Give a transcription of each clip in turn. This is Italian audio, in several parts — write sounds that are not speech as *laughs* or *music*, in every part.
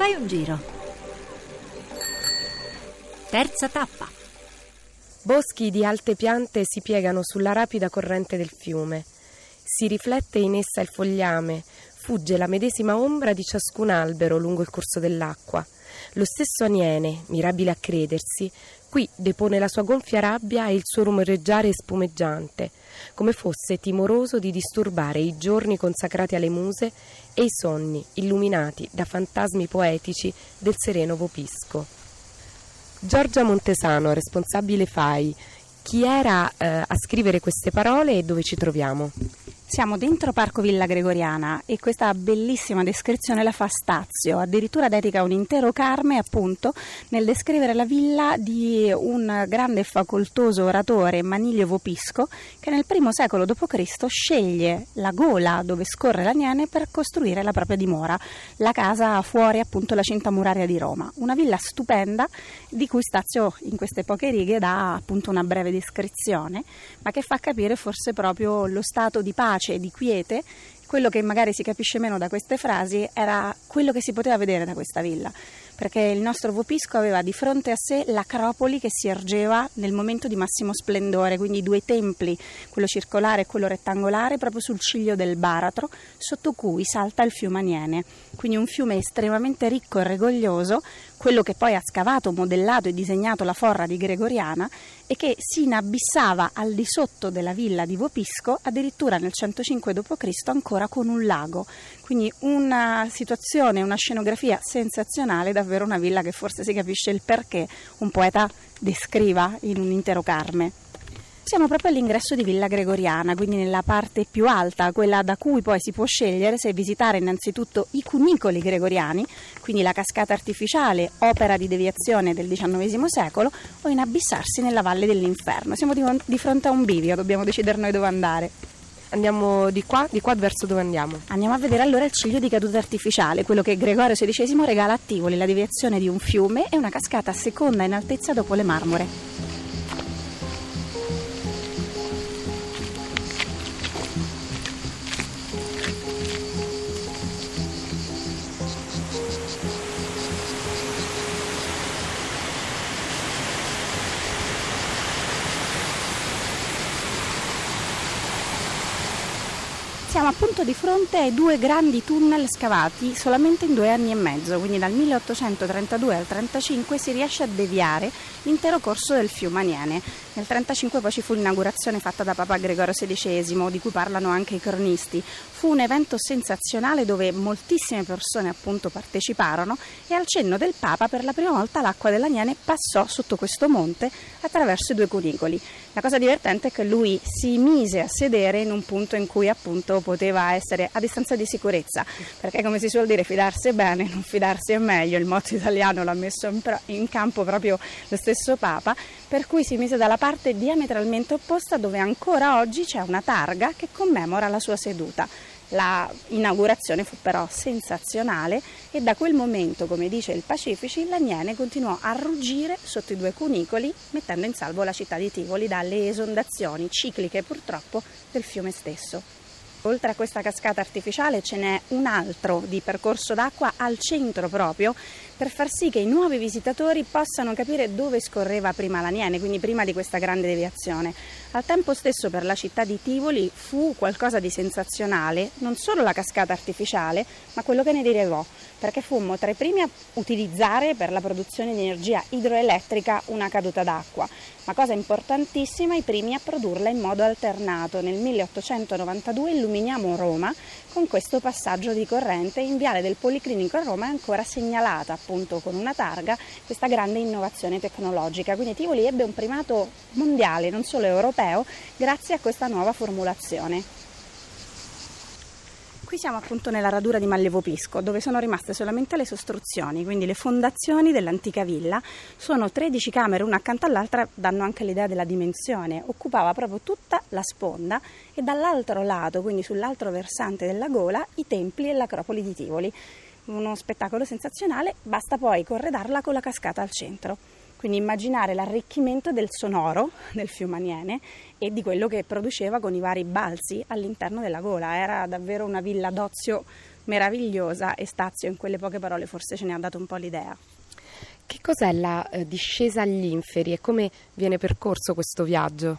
Fai un giro. Terza tappa. Boschi di alte piante si piegano sulla rapida corrente del fiume. Si riflette in essa il fogliame, fugge la medesima ombra di ciascun albero lungo il corso dell'acqua. Lo stesso aniene, mirabile a credersi, qui depone la sua gonfia rabbia e il suo rumoreggiare spumeggiante, come fosse timoroso di disturbare i giorni consacrati alle muse e i sonni illuminati da fantasmi poetici del sereno Vopisco. Giorgia Montesano, responsabile FAI, chi era eh, a scrivere queste parole e dove ci troviamo? Siamo dentro Parco Villa Gregoriana e questa bellissima descrizione la fa Stazio, addirittura dedica un intero carme appunto nel descrivere la villa di un grande e facoltoso oratore, Manilio Vopisco, che nel primo secolo d.C. sceglie la gola dove scorre la Niene per costruire la propria dimora, la casa fuori appunto la cinta muraria di Roma. Una villa stupenda di cui Stazio in queste poche righe dà appunto una breve descrizione, ma che fa capire forse proprio lo stato di pace pace e di quiete, quello che magari si capisce meno da queste frasi era quello che si poteva vedere da questa villa perché il nostro Vopisco aveva di fronte a sé l'acropoli che si ergeva nel momento di massimo splendore, quindi due templi, quello circolare e quello rettangolare, proprio sul ciglio del baratro, sotto cui salta il fiume Aniene. Quindi un fiume estremamente ricco e regoglioso, quello che poi ha scavato, modellato e disegnato la forra di Gregoriana e che si inabissava al di sotto della villa di Vopisco, addirittura nel 105 d.C. ancora con un lago. Quindi una situazione, una scenografia sensazionale, davvero una villa che forse si capisce il perché un poeta descriva in un intero carme. Siamo proprio all'ingresso di Villa Gregoriana, quindi nella parte più alta, quella da cui poi si può scegliere se visitare innanzitutto i cunicoli gregoriani, quindi la cascata artificiale, opera di deviazione del XIX secolo, o inabissarsi nella Valle dell'Inferno. Siamo di, di fronte a un bivio, dobbiamo decidere noi dove andare. Andiamo di qua, di qua verso dove andiamo? Andiamo a vedere allora il ciglio di caduta artificiale, quello che Gregorio XVI regala a Tivoli, la deviazione di un fiume e una cascata seconda in altezza dopo le marmore. Siamo appunto di fronte ai due grandi tunnel scavati solamente in due anni e mezzo, quindi dal 1832 al 1935 si riesce a deviare l'intero corso del fiume Aniene. Nel 1935 poi ci fu l'inaugurazione fatta da Papa Gregorio XVI, di cui parlano anche i cronisti. Fu un evento sensazionale dove moltissime persone appunto parteciparono e al cenno del Papa per la prima volta l'acqua dell'Aniene passò sotto questo monte attraverso i due cunicoli. La cosa divertente è che lui si mise a sedere in un punto in cui appunto poteva essere a distanza di sicurezza, perché come si suol dire fidarsi è bene, non fidarsi è meglio, il motto italiano l'ha messo in, in campo proprio lo stesso Papa, per cui si mise dalla parte diametralmente opposta dove ancora oggi c'è una targa che commemora la sua seduta. La inaugurazione fu però sensazionale e da quel momento, come dice il Pacifici, l'Aniene continuò a ruggire sotto i due cunicoli, mettendo in salvo la città di Tivoli dalle esondazioni cicliche purtroppo del fiume stesso. Oltre a questa cascata artificiale ce n'è un altro di percorso d'acqua al centro proprio per far sì che i nuovi visitatori possano capire dove scorreva prima l'Aniene, quindi prima di questa grande deviazione. Al tempo stesso per la città di Tivoli fu qualcosa di sensazionale, non solo la cascata artificiale, ma quello che ne derivò, perché fummo tra i primi a utilizzare per la produzione di energia idroelettrica una caduta d'acqua, ma cosa importantissima, i primi a produrla in modo alternato. Nel 1892 illuminiamo Roma con questo passaggio di corrente in Viale del Policlinico a Roma è ancora segnalata appunto con una targa questa grande innovazione tecnologica. Quindi Tivoli ebbe un primato mondiale, non solo europeo, grazie a questa nuova formulazione. Qui siamo appunto nella radura di Mallevopisco, dove sono rimaste solamente le sostruzioni, quindi le fondazioni dell'antica villa. Sono 13 camere, una accanto all'altra, danno anche l'idea della dimensione. Occupava proprio tutta la sponda e dall'altro lato, quindi sull'altro versante della gola, i templi e l'acropoli di Tivoli. Uno spettacolo sensazionale, basta poi corredarla con la cascata al centro. Quindi immaginare l'arricchimento del sonoro del fiume Aniene e di quello che produceva con i vari balzi all'interno della gola. Era davvero una villa d'ozio meravigliosa e Stazio in quelle poche parole forse ce ne ha dato un po' l'idea. Che cos'è la eh, discesa agli inferi e come viene percorso questo viaggio?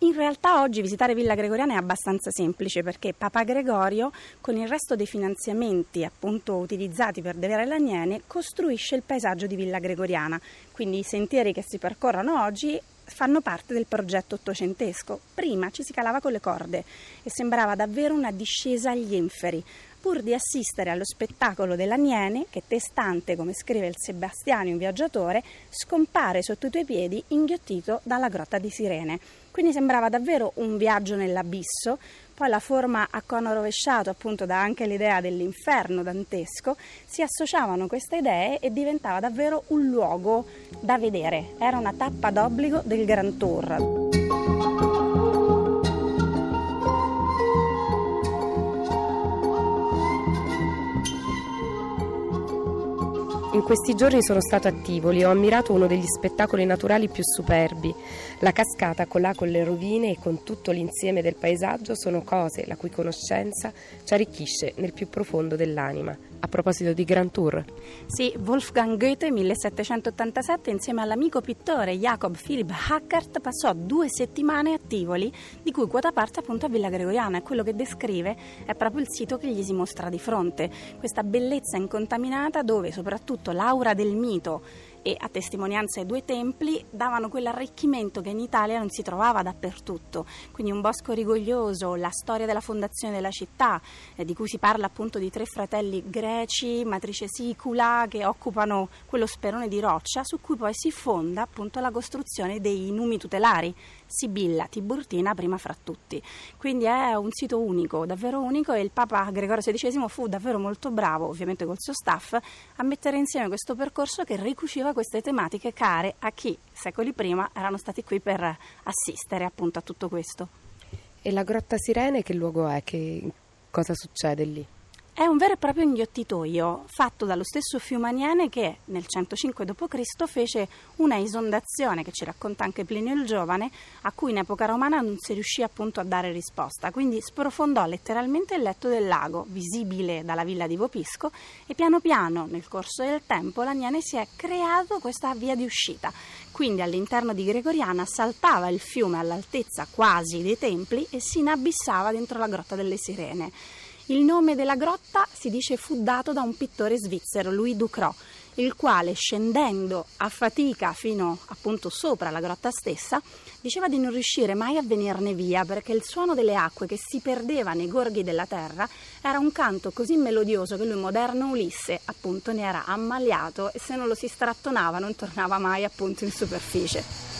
In realtà oggi visitare Villa Gregoriana è abbastanza semplice perché Papa Gregorio, con il resto dei finanziamenti appunto utilizzati per Devere l'Aniene, costruisce il paesaggio di Villa Gregoriana. Quindi i sentieri che si percorrono oggi fanno parte del progetto ottocentesco. Prima ci si calava con le corde e sembrava davvero una discesa agli inferi, pur di assistere allo spettacolo dell'Aniene che testante, come scrive il Sebastiano in Viaggiatore, scompare sotto i tuoi piedi inghiottito dalla grotta di Sirene. Quindi sembrava davvero un viaggio nell'abisso, poi la forma a cono rovesciato appunto dà anche l'idea dell'inferno dantesco, si associavano queste idee e diventava davvero un luogo da vedere, era una tappa d'obbligo del Grand Tour. In questi giorni sono stato a Tivoli e ho ammirato uno degli spettacoli naturali più superbi. La cascata con là con le rovine e con tutto l'insieme del paesaggio sono cose la cui conoscenza ci arricchisce nel più profondo dell'anima. A proposito di Grand Tour. Sì, Wolfgang Goethe 1787 insieme all'amico pittore Jacob Philipp Hackert passò due settimane a Tivoli, di cui quota parte appunto a Villa Gregoriana e quello che descrive è proprio il sito che gli si mostra di fronte, questa bellezza incontaminata dove soprattutto l'aura del mito e a testimonianza dei due templi davano quell'arricchimento che in Italia non si trovava dappertutto. Quindi un bosco rigoglioso, la storia della fondazione della città, eh, di cui si parla appunto di tre fratelli greci, matrice sicula, che occupano quello sperone di roccia su cui poi si fonda appunto la costruzione dei numi tutelari, Sibilla, Tiburtina prima fra tutti. Quindi è un sito unico, davvero unico e il Papa Gregorio XVI fu davvero molto bravo, ovviamente col suo staff, a mettere insieme questo percorso che ricuciva queste tematiche care a chi secoli prima erano stati qui per assistere appunto a tutto questo. E la Grotta Sirene che luogo è? Che cosa succede lì? È un vero e proprio inghiottitoio fatto dallo stesso Fiumaniene che nel 105 d.C. fece una esondazione che ci racconta anche Plinio il Giovane, a cui in epoca romana non si riuscì appunto a dare risposta. Quindi sprofondò letteralmente il letto del lago, visibile dalla villa di Vopisco, e piano piano nel corso del tempo l'Aniene si è creato questa via di uscita. Quindi all'interno di Gregoriana saltava il fiume all'altezza quasi dei templi e si inabissava dentro la grotta delle Sirene. Il nome della grotta si dice fu dato da un pittore svizzero, Louis Ducrot, il quale scendendo a fatica fino appunto sopra la grotta stessa, diceva di non riuscire mai a venirne via perché il suono delle acque che si perdeva nei gorghi della terra era un canto così melodioso che lui, moderno Ulisse, appunto ne era ammaliato e se non lo si strattonava non tornava mai appunto in superficie.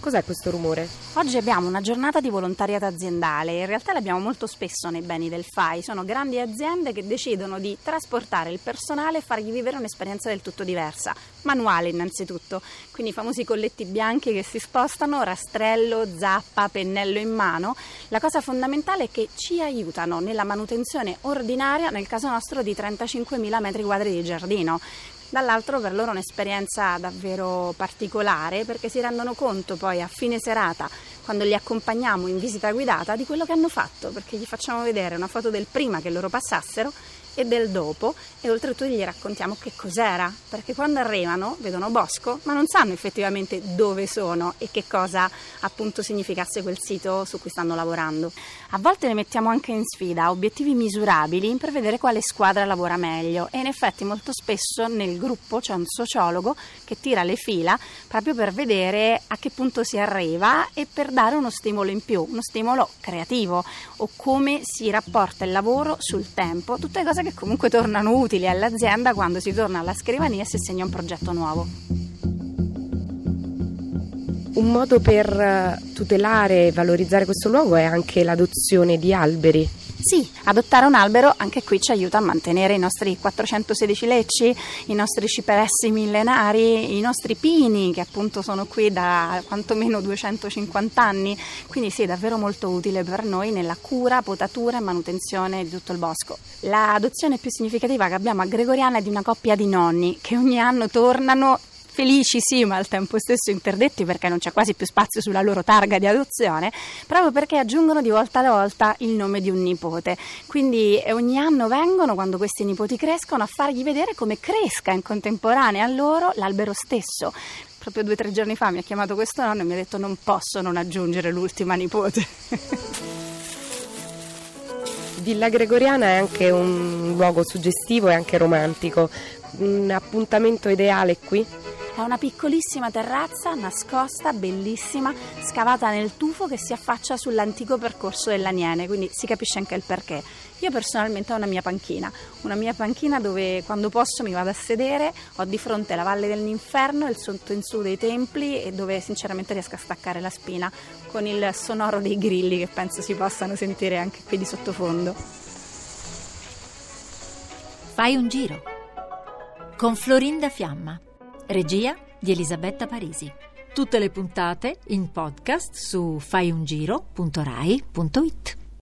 Cos'è questo rumore? Oggi abbiamo una giornata di volontariato aziendale, in realtà l'abbiamo molto spesso nei beni del FAI, sono grandi aziende che decidono di trasportare il personale e fargli vivere un'esperienza del tutto diversa, manuale innanzitutto, quindi i famosi colletti bianchi che si spostano, rastrello, zappa, pennello in mano. La cosa fondamentale è che ci aiutano nella manutenzione ordinaria, nel caso nostro di 35.000 metri quadri di giardino dall'altro per loro è un'esperienza davvero particolare perché si rendono conto poi a fine serata quando li accompagniamo in visita guidata di quello che hanno fatto perché gli facciamo vedere una foto del prima che loro passassero e del dopo e oltretutto gli raccontiamo che cos'era, perché quando arrivano vedono bosco ma non sanno effettivamente dove sono e che cosa appunto significasse quel sito su cui stanno lavorando. A volte le mettiamo anche in sfida obiettivi misurabili per vedere quale squadra lavora meglio e in effetti molto spesso nel gruppo c'è un sociologo che tira le fila proprio per vedere a che punto si arriva e per dare uno stimolo in più, uno stimolo creativo o come si rapporta il lavoro sul tempo, tutte cose che comunque tornano utili all'azienda quando si torna alla scrivania e si segna un progetto nuovo. Un modo per eh, tutelare e valorizzare questo luogo è anche l'adozione di alberi sì, adottare un albero anche qui ci aiuta a mantenere i nostri 416 lecci, i nostri cipressi millenari, i nostri pini che appunto sono qui da quantomeno 250 anni, quindi sì, è davvero molto utile per noi nella cura, potatura e manutenzione di tutto il bosco. L'adozione più significativa che abbiamo a Gregoriana è di una coppia di nonni che ogni anno tornano felici sì, ma al tempo stesso interdetti perché non c'è quasi più spazio sulla loro targa di adozione, proprio perché aggiungono di volta alla volta il nome di un nipote. Quindi eh, ogni anno vengono, quando questi nipoti crescono, a fargli vedere come cresca in contemporanea a loro l'albero stesso. Proprio due o tre giorni fa mi ha chiamato questo nonno e mi ha detto non posso non aggiungere l'ultima nipote. *laughs* Villa Gregoriana è anche un luogo suggestivo e anche romantico. Un appuntamento ideale qui? È una piccolissima terrazza nascosta, bellissima, scavata nel tufo che si affaccia sull'antico percorso dell'Aniene, quindi si capisce anche il perché. Io personalmente ho una mia panchina, una mia panchina dove quando posso mi vado a sedere, ho di fronte la valle dell'inferno, il sotto in su dei templi e dove sinceramente riesco a staccare la spina con il sonoro dei grilli che penso si possano sentire anche qui di sottofondo. Fai un giro con Florinda Fiamma. Regia di Elisabetta Parisi. Tutte le puntate in podcast su faiungiro.rai.it.